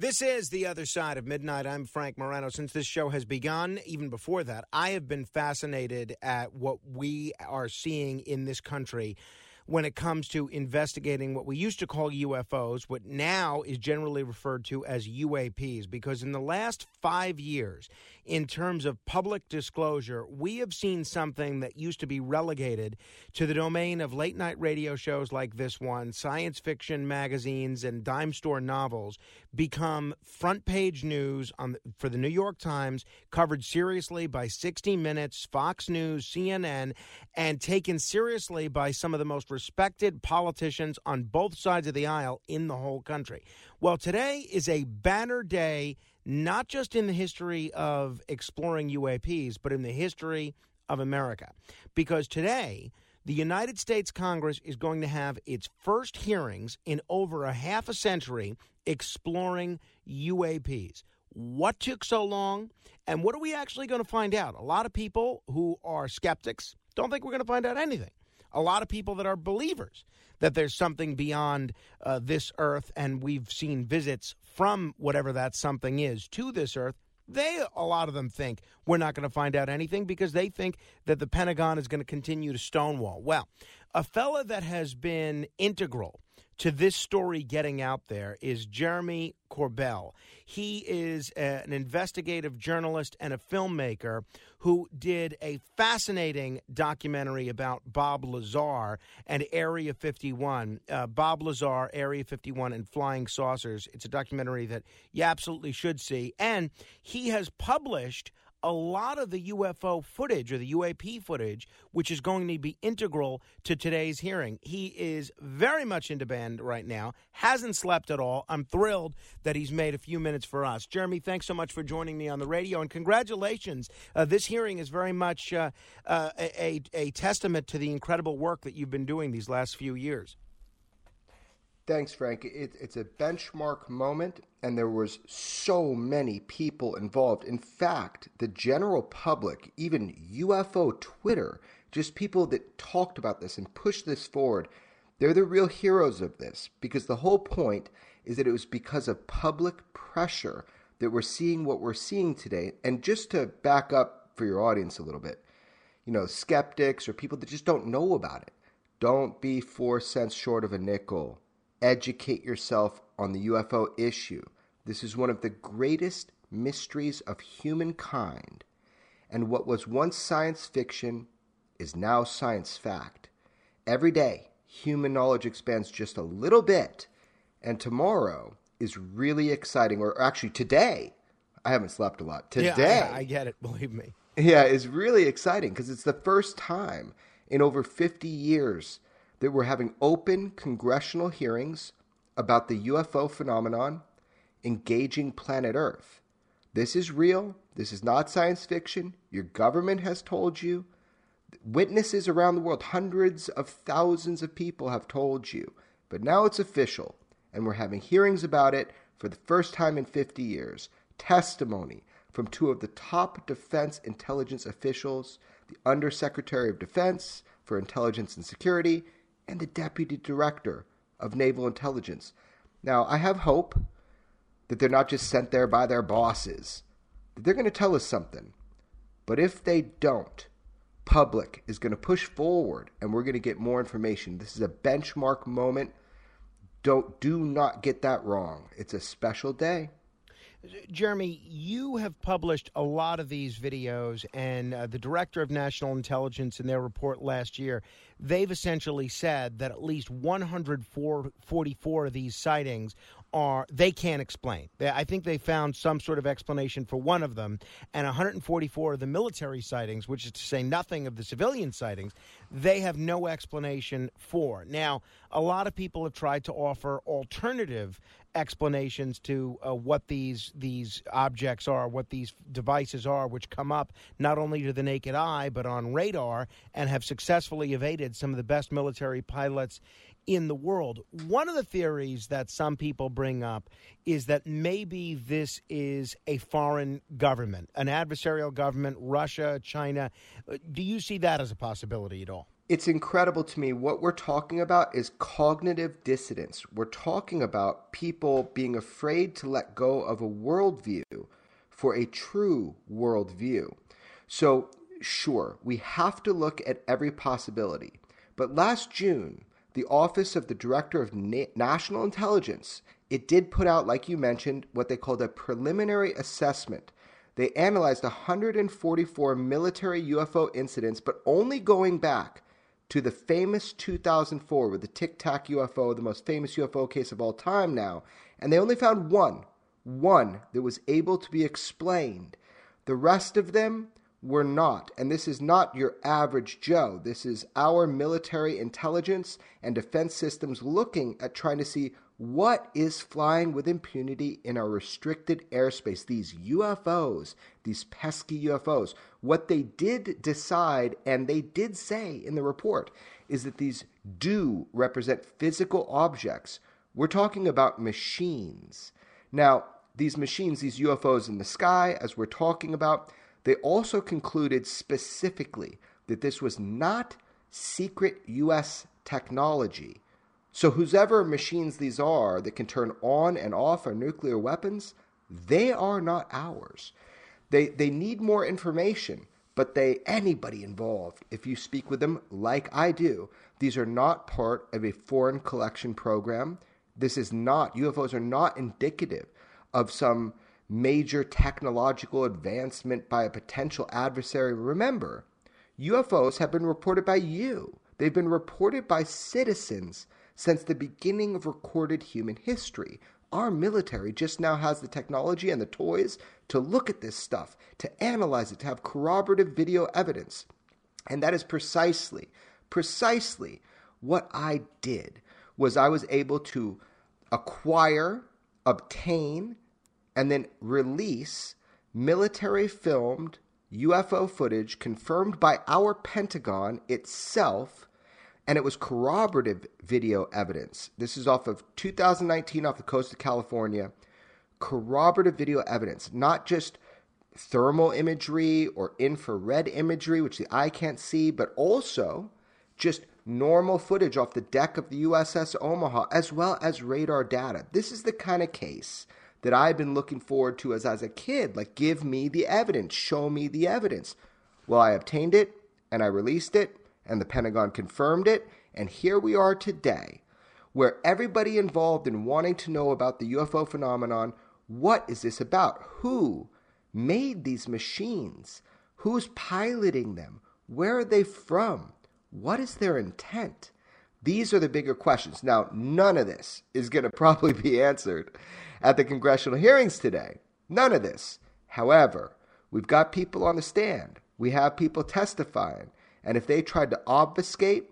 This is The Other Side of Midnight. I'm Frank Morano. Since this show has begun, even before that, I have been fascinated at what we are seeing in this country when it comes to investigating what we used to call UFOs, what now is generally referred to as UAPs, because in the last five years, in terms of public disclosure, we have seen something that used to be relegated to the domain of late night radio shows like this one, science fiction magazines, and dime store novels become front page news on the, for the New York Times, covered seriously by 60 Minutes, Fox News, CNN, and taken seriously by some of the most respected politicians on both sides of the aisle in the whole country. Well, today is a banner day not just in the history of exploring UAPs, but in the history of America. Because today, the United States Congress is going to have its first hearings in over a half a century exploring UAPs. What took so long? And what are we actually going to find out? A lot of people who are skeptics don't think we're going to find out anything. A lot of people that are believers that there's something beyond uh, this earth, and we've seen visits from whatever that something is to this earth. They, a lot of them think we're not going to find out anything because they think that the Pentagon is going to continue to stonewall. Well, a fella that has been integral to this story getting out there is Jeremy Corbell. He is a, an investigative journalist and a filmmaker who did a fascinating documentary about Bob Lazar and Area 51. Uh, Bob Lazar, Area 51, and Flying Saucers. It's a documentary that you absolutely should see. And he has published a lot of the UFO footage or the UAP footage, which is going to be integral to today's hearing. He is very much into band right now, hasn't slept at all. I'm thrilled that he's made a few minutes for us. Jeremy, thanks so much for joining me on the radio, and congratulations. Uh, this hearing is very much uh, uh, a, a testament to the incredible work that you've been doing these last few years. Thanks, Frank. It, it's a benchmark moment, and there was so many people involved. In fact, the general public, even UFO Twitter, just people that talked about this and pushed this forward, they're the real heroes of this because the whole point is that it was because of public pressure that we're seeing what we're seeing today. And just to back up for your audience a little bit, you know, skeptics or people that just don't know about it, don't be four cents short of a nickel educate yourself on the UFO issue. This is one of the greatest mysteries of humankind, and what was once science fiction is now science fact. Every day, human knowledge expands just a little bit, and tomorrow is really exciting, or actually today, I haven't slept a lot. Today, yeah, I, I get it, believe me. Yeah, is really exciting because it's the first time in over 50 years that we're having open congressional hearings about the UFO phenomenon engaging planet Earth. This is real. This is not science fiction. Your government has told you. Witnesses around the world, hundreds of thousands of people have told you. But now it's official, and we're having hearings about it for the first time in 50 years. Testimony from two of the top defense intelligence officials, the Undersecretary of Defense for Intelligence and Security, and the Deputy Director of Naval Intelligence. Now, I have hope that they're not just sent there by their bosses, that they're going to tell us something. But if they don't, public is going to push forward and we're going to get more information. This is a benchmark moment. Don't do not get that wrong. It's a special day. Jeremy, you have published a lot of these videos, and uh, the director of national intelligence in their report last year, they've essentially said that at least 144 of these sightings are they can't explain. They, I think they found some sort of explanation for one of them, and 144 of the military sightings, which is to say nothing of the civilian sightings, they have no explanation for. Now, a lot of people have tried to offer alternative explanations to uh, what these these objects are, what these devices are, which come up not only to the naked eye but on radar, and have successfully evaded some of the best military pilots in the world. One of the theories that some people bring up is that maybe this is a foreign government, an adversarial government, Russia, China. Uh, do you see that as a possibility at all? it's incredible to me. What we're talking about is cognitive dissonance. We're talking about people being afraid to let go of a worldview for a true worldview. So, sure, we have to look at every possibility. But last June, the Office of the Director of Na- National Intelligence, it did put out, like you mentioned, what they called a preliminary assessment. They analyzed 144 military UFO incidents, but only going back to the famous 2004 with the Tic Tac UFO, the most famous UFO case of all time now, and they only found one, one that was able to be explained. The rest of them were not. And this is not your average Joe. This is our military intelligence and defense systems looking at trying to see what is flying with impunity in our restricted airspace? These UFOs, these pesky UFOs. What they did decide, and they did say in the report, is that these do represent physical objects. We're talking about machines. Now, these machines, these UFOs in the sky, as we're talking about, they also concluded specifically that this was not secret U.S. technology so, whoever machines these are that can turn on and off our nuclear weapons, they are not ours. They, they need more information, but they anybody involved, if you speak with them like I do, these are not part of a foreign collection program. This is not, UFOs are not indicative of some major technological advancement by a potential adversary. Remember, UFOs have been reported by you. They've been reported by citizens since the beginning of recorded human history. Our military just now has the technology and the toys to look at this stuff, to analyze it, to have corroborative video evidence. And that is precisely, precisely what I did was I was able to acquire, obtain, and then release military filmed UFO footage confirmed by our Pentagon itself and it was corroborative video evidence. This is off of 2019 off the coast of California. Corroborative video evidence, not just thermal imagery or infrared imagery, which the eye can't see, but also just normal footage off the deck of the USS Omaha, as well as radar data. This is the kind of case that I've been looking forward to as, as a kid. Like, give me the evidence, show me the evidence. Well, I obtained it and I released it and the Pentagon confirmed it. And here we are today, where everybody involved in wanting to know about the UFO phenomenon what is this about? Who made these machines? Who's piloting them? Where are they from? What is their intent? These are the bigger questions. Now, none of this is going to probably be answered at the congressional hearings today. None of this. However, we've got people on the stand. We have people testifying. And if they tried to obfuscate,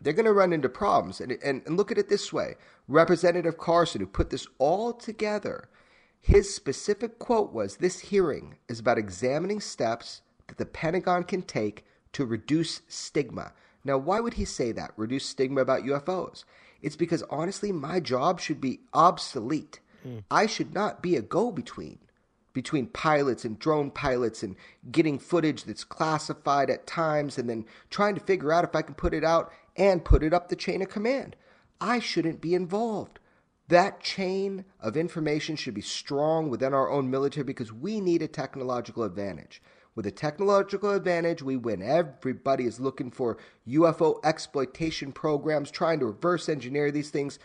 they're going to run into problems. And, and, and look at it this way Representative Carson, who put this all together, his specific quote was This hearing is about examining steps that the Pentagon can take to reduce stigma. Now, why would he say that? Reduce stigma about UFOs? It's because honestly, my job should be obsolete. Mm. I should not be a go between between pilots and drone pilots and getting footage that's classified at times and then trying to figure out if I can put it out and put it up the chain of command. I shouldn't be involved. That chain of information should be strong within our own military because we need a technological advantage. With a technological advantage, we win. Everybody is looking for UFO exploitation programs, trying to reverse engineer these things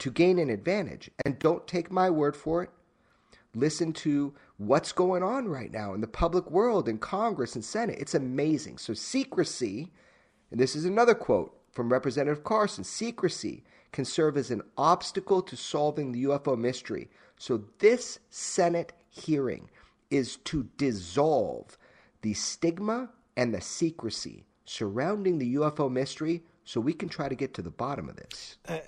to gain an advantage. And don't take my word for it listen to what's going on right now in the public world, in Congress and Senate. It's amazing. So, secrecy, and this is another quote from Representative Carson secrecy can serve as an obstacle to solving the UFO mystery. So, this Senate hearing is to dissolve the stigma and the secrecy surrounding the UFO mystery so we can try to get to the bottom of this. Uh,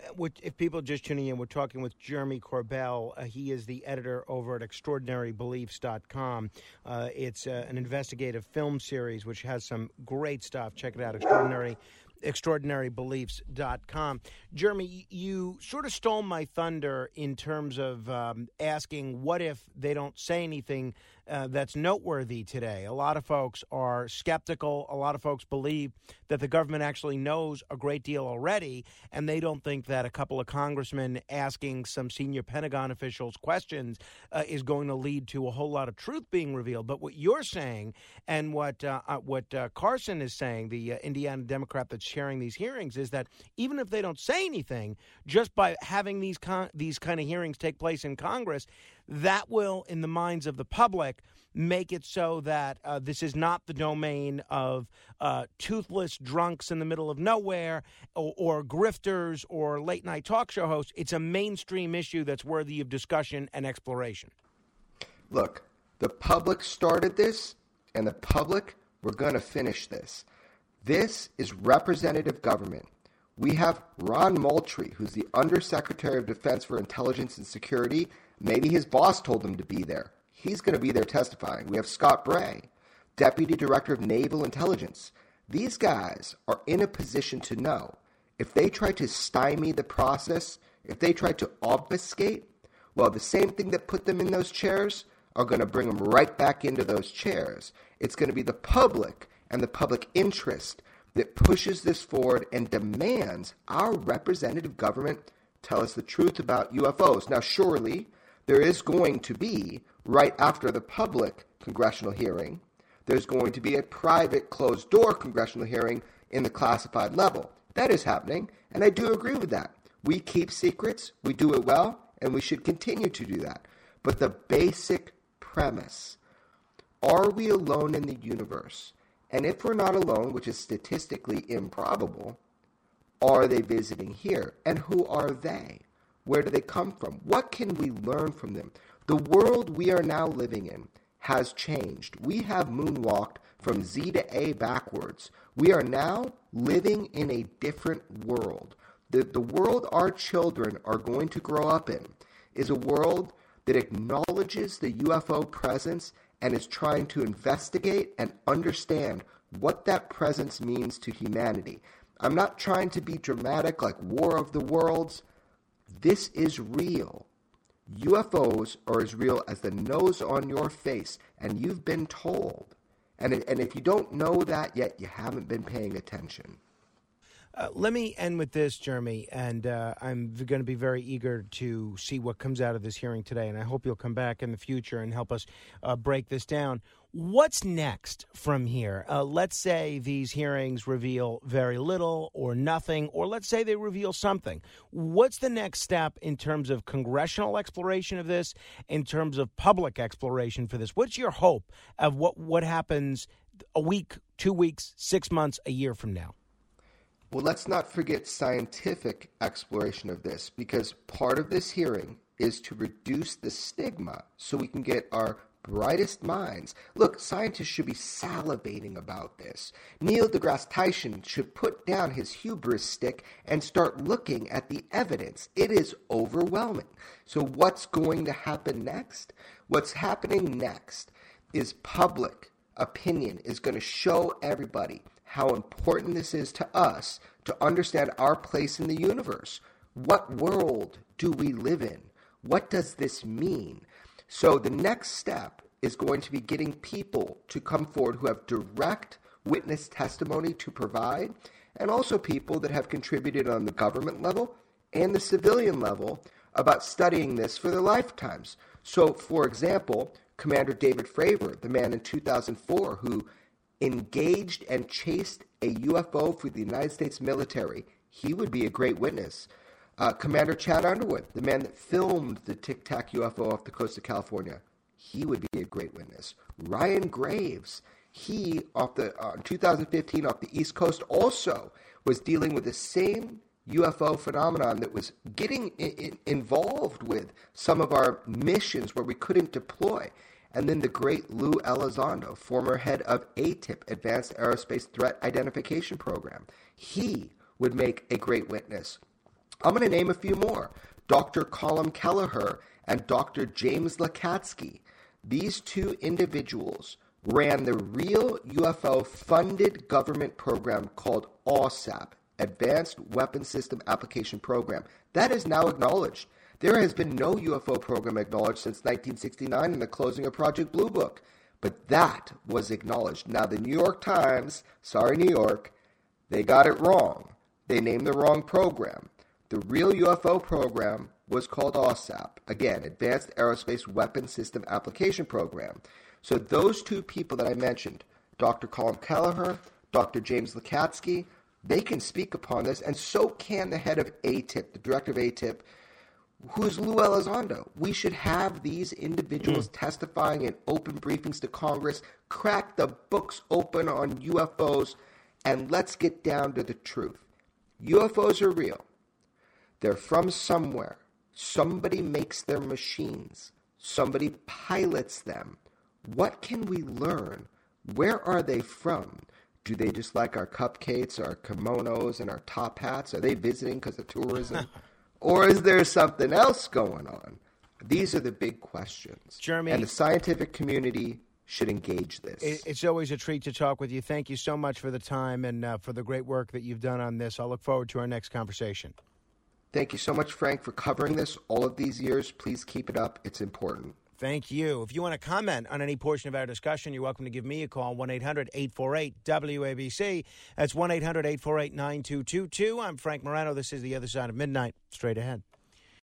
if people just tuning in, we're talking with Jeremy Corbell. Uh, he is the editor over at extraordinarybeliefs.com. Uh, it's uh, an investigative film series which has some great stuff. Check it out, extraordinary extraordinarybeliefs.com. Jeremy, you sort of stole my thunder in terms of um, asking what if they don't say anything uh, that's noteworthy today. A lot of folks are skeptical. A lot of folks believe that the government actually knows a great deal already, and they don't think that a couple of congressmen asking some senior Pentagon officials questions uh, is going to lead to a whole lot of truth being revealed. But what you're saying, and what uh, uh what uh, Carson is saying, the Indiana Democrat that's chairing these hearings, is that even if they don't say anything, just by having these con- these kind of hearings take place in Congress, that will, in the minds of the public, make it so that uh, this is not the domain of uh, toothless drunks in the middle of nowhere or, or, grifters or late night talk show hosts. It's a mainstream issue that's worthy of discussion and exploration. Look, the public started this, and the public, we're going to finish this. This is representative government. We have Ron Moultrie, who's the Undersecretary of Defense for Intelligence and Security. Maybe his boss told him to be there. He's going to be there testifying. We have Scott Bray, Deputy Director of Naval Intelligence. These guys are in a position to know if they try to stymie the process, if they try to obfuscate, well, the same thing that put them in those chairs are going to bring them right back into those chairs. It's going to be the public and the public interest that pushes this forward and demands our representative government tell us the truth about UFOs. Now, surely there is going to be right after the public congressional hearing, there's going to be a private closed door congressional hearing in the classified level. That is happening, and I do agree with that. We keep secrets, we do it well, and we should continue to do that. But the basic premise are we alone in the universe? And if we're not alone, which is statistically improbable, are they visiting here? And who are they? Where do they come from? What can we learn from them? The world we are now living in has changed. We have moonwalked from Z to A backwards. We are now living in a different world. The, the world our children are going to grow up in is a world that acknowledges the UFO presence and is trying to investigate and understand what that presence means to humanity. I'm not trying to be dramatic like War of the Worlds. This is real. UFOs are as real as the nose on your face, and you've been told. And, and if you don't know that yet, you haven't been paying attention. Uh, let me end with this, Jeremy, and uh, I'm going to be very eager to see what comes out of this hearing today, and I hope you'll come back in the future and help us uh, break this down. What's next from here? Uh, let's say these hearings reveal very little or nothing, or let's say they reveal something. What's the next step in terms of congressional exploration of this, in terms of public exploration for this? What's your hope of what, what happens a week, two weeks, six months, a year from now? Well, let's not forget scientific exploration of this because part of this hearing is to reduce the stigma so we can get our brightest minds. Look, scientists should be salivating about this. Neil deGrasse Tyson should put down his hubris stick and start looking at the evidence. It is overwhelming. So, what's going to happen next? What's happening next is public opinion is going to show everybody how important this is to us to understand our place in the universe. What world do we live in? What does this mean? So the next step is going to be getting people to come forward who have direct witness testimony to provide, and also people that have contributed on the government level and the civilian level about studying this for their lifetimes. So, for example, Commander David Fravor, the man in 2004 who engaged and chased a UFO for the United States military, he would be a great witness. Uh, Commander Chad Underwood, the man that filmed the Tic Tac UFO off the coast of California, he would be a great witness. Ryan Graves, he off the uh, 2015 off the East Coast also was dealing with the same UFO phenomenon that was getting in, in, involved with some of our missions where we couldn't deploy. And then the great Lou Elizondo, former head of AATIP, Advanced Aerospace Threat Identification Program. He would make a great witness. I'm going to name a few more. Dr. Colm Kelleher and Dr. James Lacatski. These two individuals ran the real UFO funded government program called AWSAP, Advanced Weapon System Application Program. That is now acknowledged. There has been no UFO program acknowledged since 1969 in the closing of Project Blue Book, but that was acknowledged. Now, the New York Times, sorry, New York, They got it wrong. They named the wrong program. The real UFO program was called AAWSAP. Again, Advanced Aerospace Weapon System Application Program. So those two people that I mentioned, Dr. Colin Kelleher, Dr. James Lacatski, they can speak upon this, and so can the head of AATIP, the director of AATIP, who's Lou Elizondo. We should have these individuals mm. testifying in open briefings to Congress, crack the books open on UFOs, and let's get down to the truth. UFOs are real. They're from somewhere. Somebody makes their machines. Somebody pilots them. What can we learn? Where are they from? Do they just like our cupcakes, our kimonos, and our top hats? Are they visiting because of tourism? or is there something else going on? These are the big questions. Jeremy. And the scientific community should engage this. It's always a treat to talk with you. Thank you so much for the time and uh, for the great work that you've done on this. I'll look forward to our next conversation. Thank you so much, Frank, for covering this all of these years. Please keep it up. It's important. Thank you. If you want to comment on any portion of our discussion, you're welcome to give me a call, 1 800 848 WABC. That's 1 800 848 9222. I'm Frank Morano. This is The Other Side of Midnight. Straight ahead.